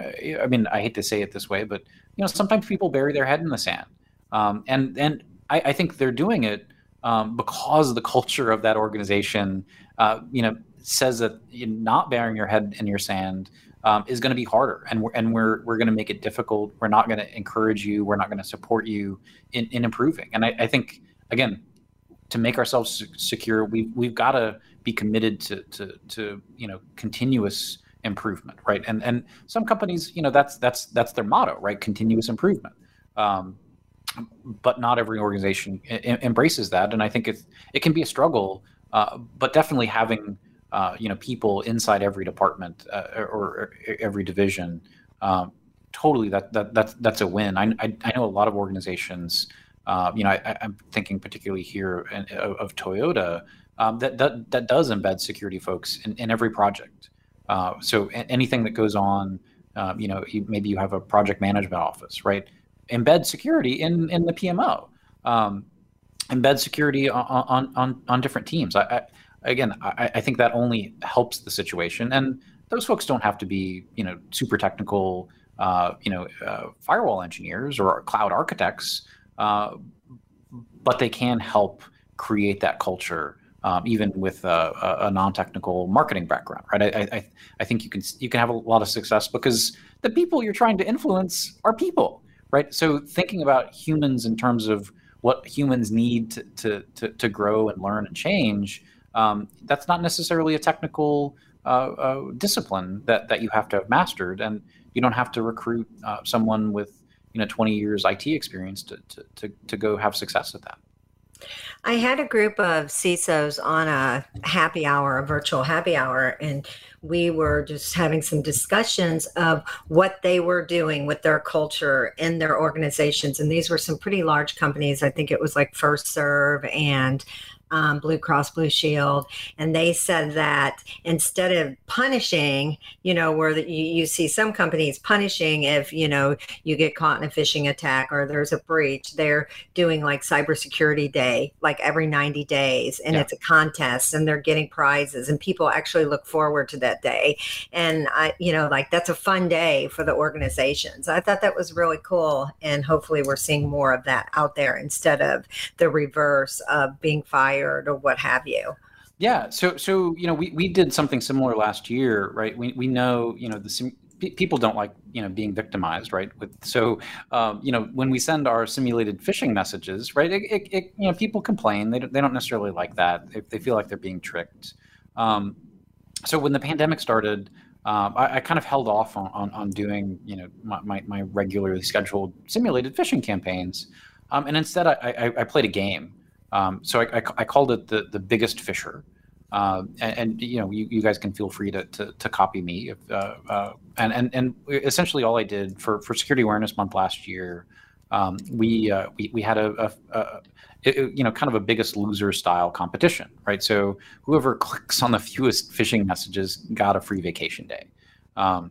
B: i mean i hate to say it this way but you know sometimes people bury their head in the sand. Um, and and I, I, think they're doing it um, because the culture of that organization uh, you know says that not burying your head in your sand um, is going to be harder, and we're and we're we're going to make it difficult. We're not going to encourage you. We're not going to support you in, in improving. And I, I think again, to make ourselves secure, we've we've got to be committed to to to you know continuous improvement, right? And and some companies, you know, that's that's that's their motto, right? Continuous improvement. Um, but not every organization embraces that, and I think it it can be a struggle. Uh, but definitely having uh, you know people inside every department uh, or, or, every division. Um, totally, that that that's that's a win. I, I, I know a lot of organizations. Uh, you know, I, am thinking particularly here in, of, of, Toyota um, that, that that does embed security folks in, in every project. Uh, so anything that goes on, um, you know, maybe you have a project management office, right? Embed security in in the PMO. Um, embed security on, on on on different teams. I, I again, I, I, think that only helps the situation. And those folks don't have to be, you know, super technical, uh, you know, uh, firewall engineers or cloud architects, uh, but they can help create that culture. Um, even with a, a, non-technical marketing background, right? I, I, I think you can you can have a lot of success because the people you're trying to influence are people, right? So thinking about humans in terms of what humans need to, to, to, to grow and learn and change um, that's not necessarily a technical uh, uh, discipline that that you have to have mastered, and you don't have to recruit uh, someone with you know 20 years IT experience to, to to to go have success at that.
A: I had a group of CISOs on a happy hour, a virtual happy hour, and we were just having some discussions of what they were doing with their culture in their organizations. And these were some pretty large companies. I think it was like Fiserv and um, Blue Cross Blue Shield, and they said that instead of punishing, you know, where the, you, you see some companies punishing if you know you get caught in a phishing attack or there's a breach, they're doing like cybersecurity day, like every 90 days, and yeah. it's a contest, and they're getting prizes, and people actually look forward to that day, and I, you know, like that's a fun day for the organizations. I thought that was really cool, and hopefully we're seeing more of that out there instead of the reverse of being fired or what have you.
B: Yeah. So, so you know, we, we did something similar last year, right? We, we know, you know, the sim- people don't like, you know, being victimized, right? With so, um, you know, when we send our simulated phishing messages, right? It, it, it, you know, people complain. They don't, they don't necessarily like that. They, they feel like they're being tricked. Um, so when the pandemic started, um, I, I, kind of held off on, on, on doing, you know, my, my, my, regularly scheduled simulated phishing campaigns. Um, and instead, I, I, I, played a game. Um, so I, I, I, called it the the biggest fisher. Uh, and, and, you know, you, you guys can feel free to, to, to copy me. If, uh, uh, and, and and essentially, all I did for, for Security Awareness Month last year, um, we, uh, we we had a, a, a it, you know kind of a biggest loser style competition, right? So whoever clicks on the fewest phishing messages got a free vacation day. Um,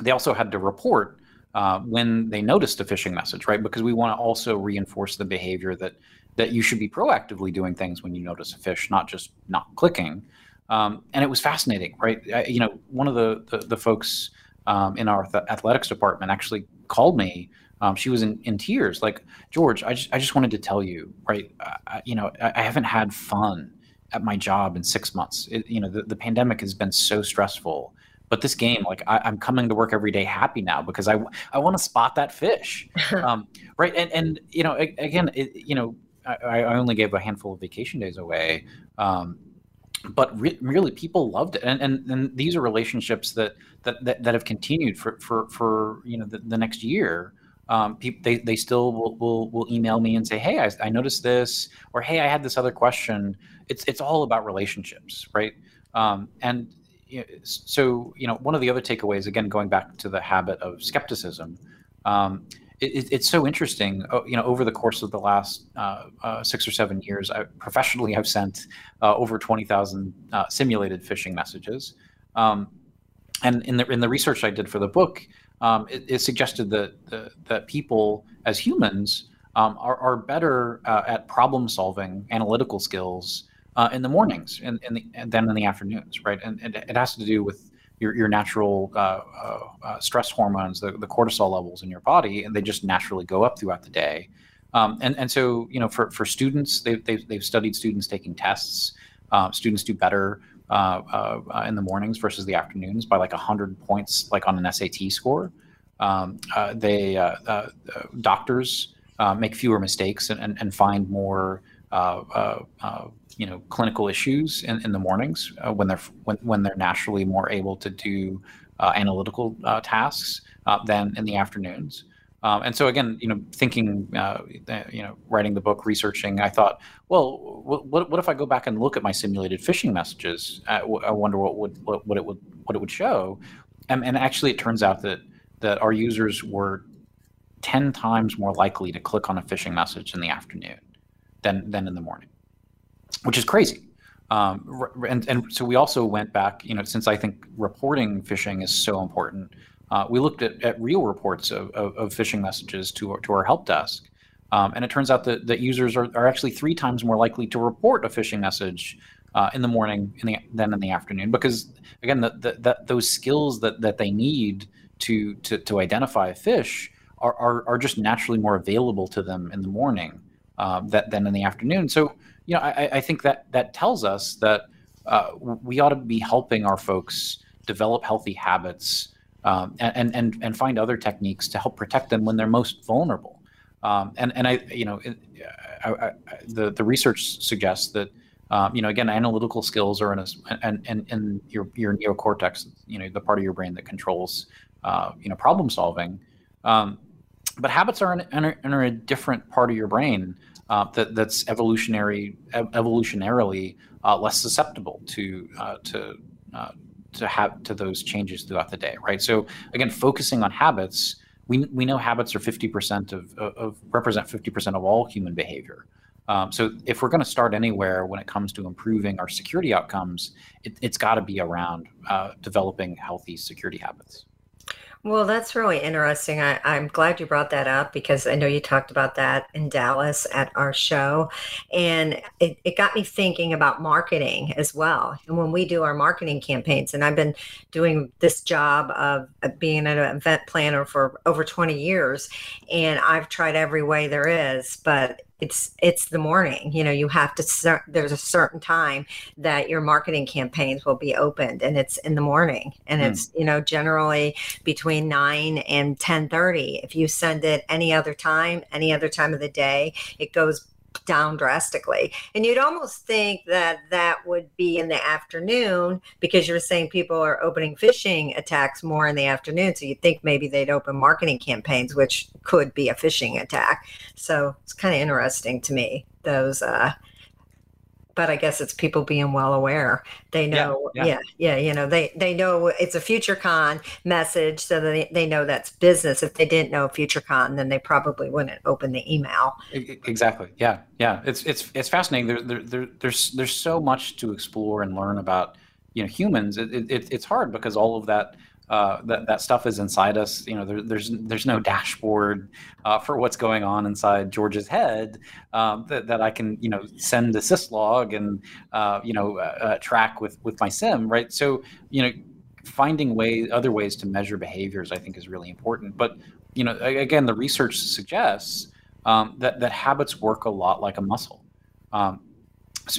B: they also had to report uh, when they noticed a phishing message, right? Because we want to also reinforce the behavior that that you should be proactively doing things when you notice a fish, not just not clicking. Um, and it was fascinating, right? I, you know, one of the the, the folks um, in our th- athletics department actually called me Um, she was in, in tears, like George. I just I just wanted to tell you, right? I, you know, I, I, haven't had fun at my job in six months. It, you know, the, the pandemic has been so stressful. But this game, like I, am coming to work every day happy now because I I want to spot that fish, um, right? And and you know, again, it, you know, I, I, only gave a handful of vacation days away. Um, but re- really people loved it. And, and and these are relationships that that that, that have continued for for for you know the, the next year. Um, people they, they still will, will will email me and say hey I, I noticed this or hey i had this other question. It's it's all about relationships right? Um, and you know, so you know one of the other takeaways again going back to the habit of skepticism um, it, it's so interesting. Uh, you know, over the course of the last uh, uh, six or seven years, I, professionally, I've sent uh, over twenty thousand uh, simulated phishing messages. Um, and in the in the research I did for the book, um, it, it, suggested that that people as humans um, are, are better uh, at problem solving, analytical skills in the mornings and, and, the, and then in the afternoons, right? And, and it has to do with your, your natural uh, uh, uh, stress hormones, the, the cortisol levels in your body, and they just naturally go up throughout the day. Um, and, and so, you know, for, for students, they've, they've, they've studied students taking tests. Uh, students do better uh, uh, in the mornings versus the afternoons by like 100 points, like on an SAT score. Um, they doctors make fewer mistakes and, and, and find more you know clinical issues in, in the mornings uh, when they're when, when they're naturally more able to do uh, analytical uh, tasks uh, than in the afternoons. Um, and so again, you know, thinking, uh, you know, writing the book, researching, I thought, well, what, what if I go back and look at my simulated phishing messages? I, I wonder what would what, what, it would what it would show. And, and actually, it turns out that that our users were ten times more likely to click on a phishing message in the afternoon than than in the morning which is crazy. Um, and, and so we also went back, you know, since I think reporting phishing is so important, uh, we looked at, at real reports of, of, of, phishing messages to our, to our help desk. Um, and it turns out that, that users are, are actually three times more likely to report a phishing message uh, in the morning in the, than in the afternoon because, again, the, the, the, those skills that, that they need to, to, to identify a phish are, are, are just naturally more available to them in the morning uh, that, than in the afternoon. So you know, I, I think that that tells us that uh, we ought to be helping our folks develop healthy habits um, and, and and find other techniques to help protect them when they're most vulnerable. Um, and and I you know I, I, the the research suggests that um, you know again analytical skills are in a and and, and your your neocortex you know the part of your brain that controls uh, you know problem solving. Um, but habits are in, in, in, a, different part of your brain uh, that, that's evolutionary evolutionarily uh, less susceptible to uh, to uh, to have to those changes throughout the day, right? So again, focusing on habits, we, we know habits are 50% of, of represent 50% of all human behavior. Um, so if we're going to start anywhere when it comes to improving our security outcomes, it, has got to be around uh, developing healthy security habits.
A: Well, that's really interesting. I, I'm glad you brought that up because I know you talked about that in Dallas at our show. And it, it got me thinking about marketing as well. And when we do our marketing campaigns, and I've been doing this job of being an event planner for over 20 years, and I've tried every way there is, but it's it's the morning you know you have to there's a certain time that your marketing campaigns will be opened and it's in the morning and mm. it's you know generally between 9 and 10:30 if you send it any other time any other time of the day it goes down drastically. And you'd almost think that that would be in the afternoon because you're saying people are opening phishing attacks more in the afternoon. So you'd think maybe they'd open marketing campaigns, which could be a phishing attack. So it's kind of interesting to me, those uh, but I guess it's people being well aware. They know, yeah, yeah, yeah, you know, they they know it's a FutureCon message, so they they know that's business. If they didn't know FutureCon, then they probably wouldn't open the email.
B: Exactly. Yeah, yeah. It's it's it's fascinating. There, there, there there's there's so much to explore and learn about you know humans. It, it, it's hard because all of that uh, that that stuff is inside us. You know, there, there's there's no dashboard uh, for what's going on inside George's head um, that, that I can you know send a syslog and uh, you know track with with my SIEM, right? So you know, finding ways other ways to measure behaviors, I think, is really important. But you know, again, the research suggests um, that that habits work a lot like a muscle, um,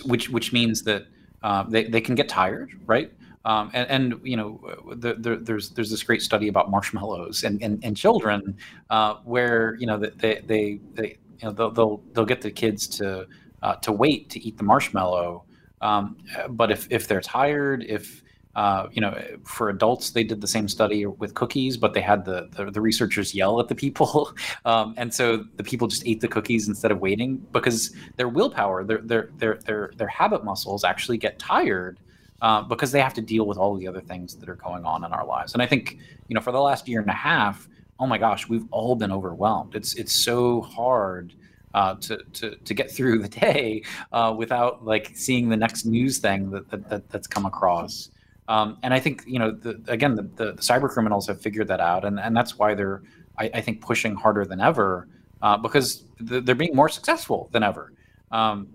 B: which which means that uh, they they can get tired, right? Um, and, and, you know, the, the, there's there's this great study about marshmallows and and, and children, uh, where you know they they, they you know they'll, they'll they'll get the kids to uh, to wait to eat the marshmallow, um, but if if they're tired, if uh, you know, for adults, they did the same study with cookies, but they had the the, the researchers yell at the people, um, and so the people just ate the cookies instead of waiting because their willpower, their their their their, their habit muscles actually get tired uh, because they have to deal with all the other things that are going on in our lives. And I think you know, for the last year and a half, oh my gosh, we've all been overwhelmed. It's it's so hard uh, to, to, to get through the day uh, without like seeing the next news thing that, that, that that's come across. Um, and I think you know, the, again, the, the, the, cyber criminals have figured that out, and, and that's why they're, I, I think, pushing harder than ever uh, because they're being more successful than ever. Um,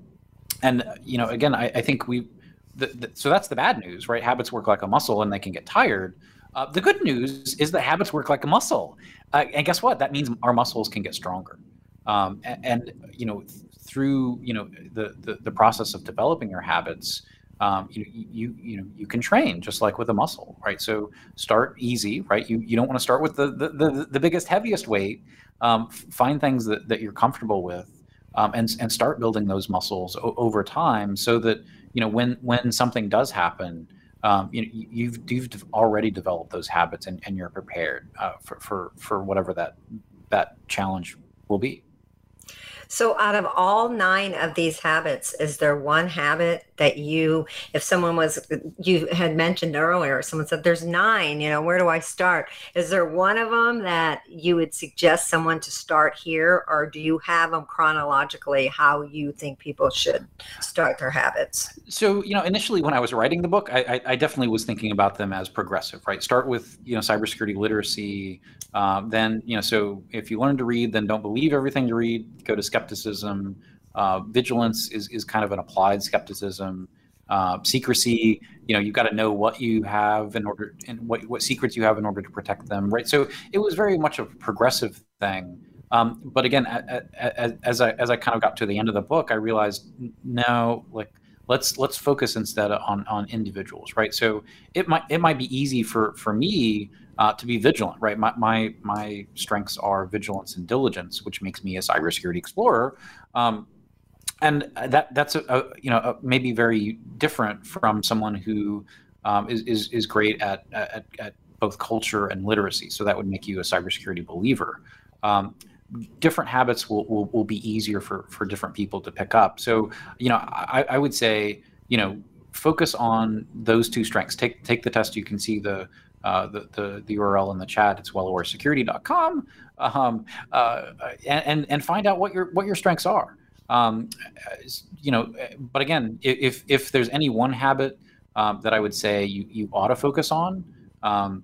B: and you know, again, I, I think we, the, so that's the bad news, right? Habits work like a muscle, and they can get tired. Uh, the good news is that habits work like a muscle, uh, and guess what? That means our muscles can get stronger. Um, and, and, you know, through you know the, the, the process of developing your habits, um, you, you you know you can train just like with a muscle, right? So start easy, right? You you don't want to start with the the, the, the biggest heaviest weight. Um, find things that, that you're comfortable with, um, and and start building those muscles o- over time, so that you know when when something does happen, um, you know, you've you've already developed those habits and, and you're prepared uh, for, for for whatever that that challenge will be.
A: So, out of all nine of these habits, is there one habit that you, if someone was, you had mentioned earlier, someone said there's nine, you know, where do I start? Is there one of them that you would suggest someone to start here, or do you have them chronologically how you think people should start their habits?
B: So, you know, initially when I was writing the book, I, I definitely was thinking about them as progressive, right? Start with, you know, cybersecurity literacy. Um, then, you know, so if you learn to read, then don't believe everything you read, go to skepticism. Uh, vigilance is, is kind of an applied skepticism. Uh, secrecy, you know, you've got to know what you have in order and what, what secrets you have in order to protect them, right? So it was very much a progressive thing. Um, but again, as I as I kind of got to the end of the book, I realized no, like let's let's focus instead on on individuals, right? So it might it might be easy for for me uh, to be vigilant, right? My, my, my strengths are vigilance and diligence, which makes me a cybersecurity explorer. Um, and that that's a, a you know a, maybe very different from someone who um, is, is is great at, at, at both culture and literacy. So that would make you a cybersecurity believer. Um, different habits will, will, will be easier for for different people to pick up. So you know I, I would say you know focus on those two strengths. Take take the test. You can see the uh, the, the, the URL in the chat. It's wellawaresecurity.com, um, uh, and and find out what your what your strengths are. Um, you know, but again, if if there's any one habit um, that I would say you you ought to focus on. Um,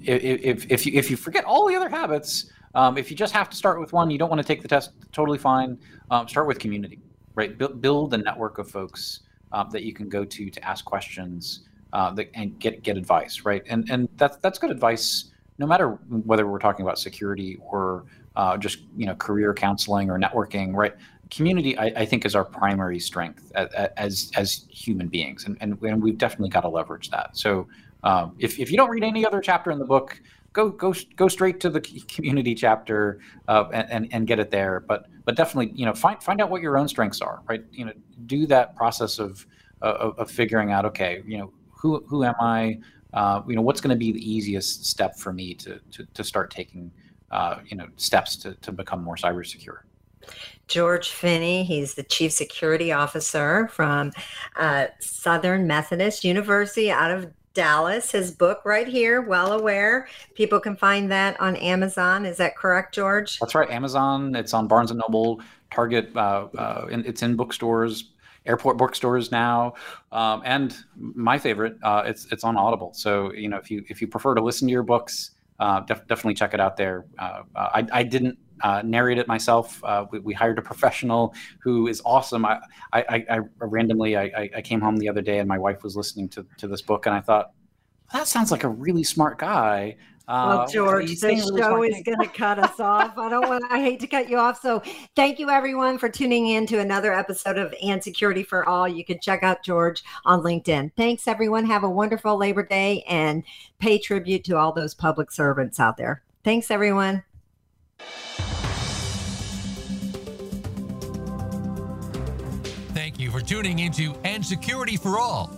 B: if, if, you, if you forget all the other habits, um, if you just have to start with one, you don't want to take the test, totally fine. Um, start with community, right? Build, build a network of folks uh, that you can go to to ask questions uh, that, and get get advice, right? And and that's that's good advice, no matter whether we're talking about security or uh, just you know career counseling or networking, right? Community, I, I think, is our primary strength as as, human beings, and, and, and we've definitely got to leverage that. So um, if if you don't read any other chapter in the book, go go go straight to the community chapter uh, and, and, and get it there. But but definitely you know find find out what your own strengths are, right? You know do that process of of, of figuring out okay you know who who am I? Uh, you know, what's going to be the easiest step for me to to, to start taking uh, you know steps to to become more cyber secure.
A: George Finney, he's the chief security officer from uh, Southern Methodist University out of Dallas. His book right here, Well Aware. People can find that on Amazon. Is that correct, George?
B: That's right. Amazon. It's on Barnes and Noble, Target. Uh, uh, it's in bookstores airport bookstores now, um, and my favorite, uh, it's it's on Audible. So you know, if you if you prefer to listen to your books, uh, def- definitely check it out there. Uh, uh I, I didn't uh, narrate it myself. Uh, we, we, hired a professional who is awesome. I I, I, randomly I, I came home the other day and my wife was listening to to this book and I thought that sounds like a really smart guy.
A: Well, uh, George, the show is going to cut us off. I don't want. I hate to cut you off. So, thank you everyone for tuning in to another episode of And Security for All. You can check out George on LinkedIn. Thanks, everyone. Have a wonderful Labor Day and pay tribute to all those public servants out there. Thanks, everyone.
C: Thank you for tuning into And Security for All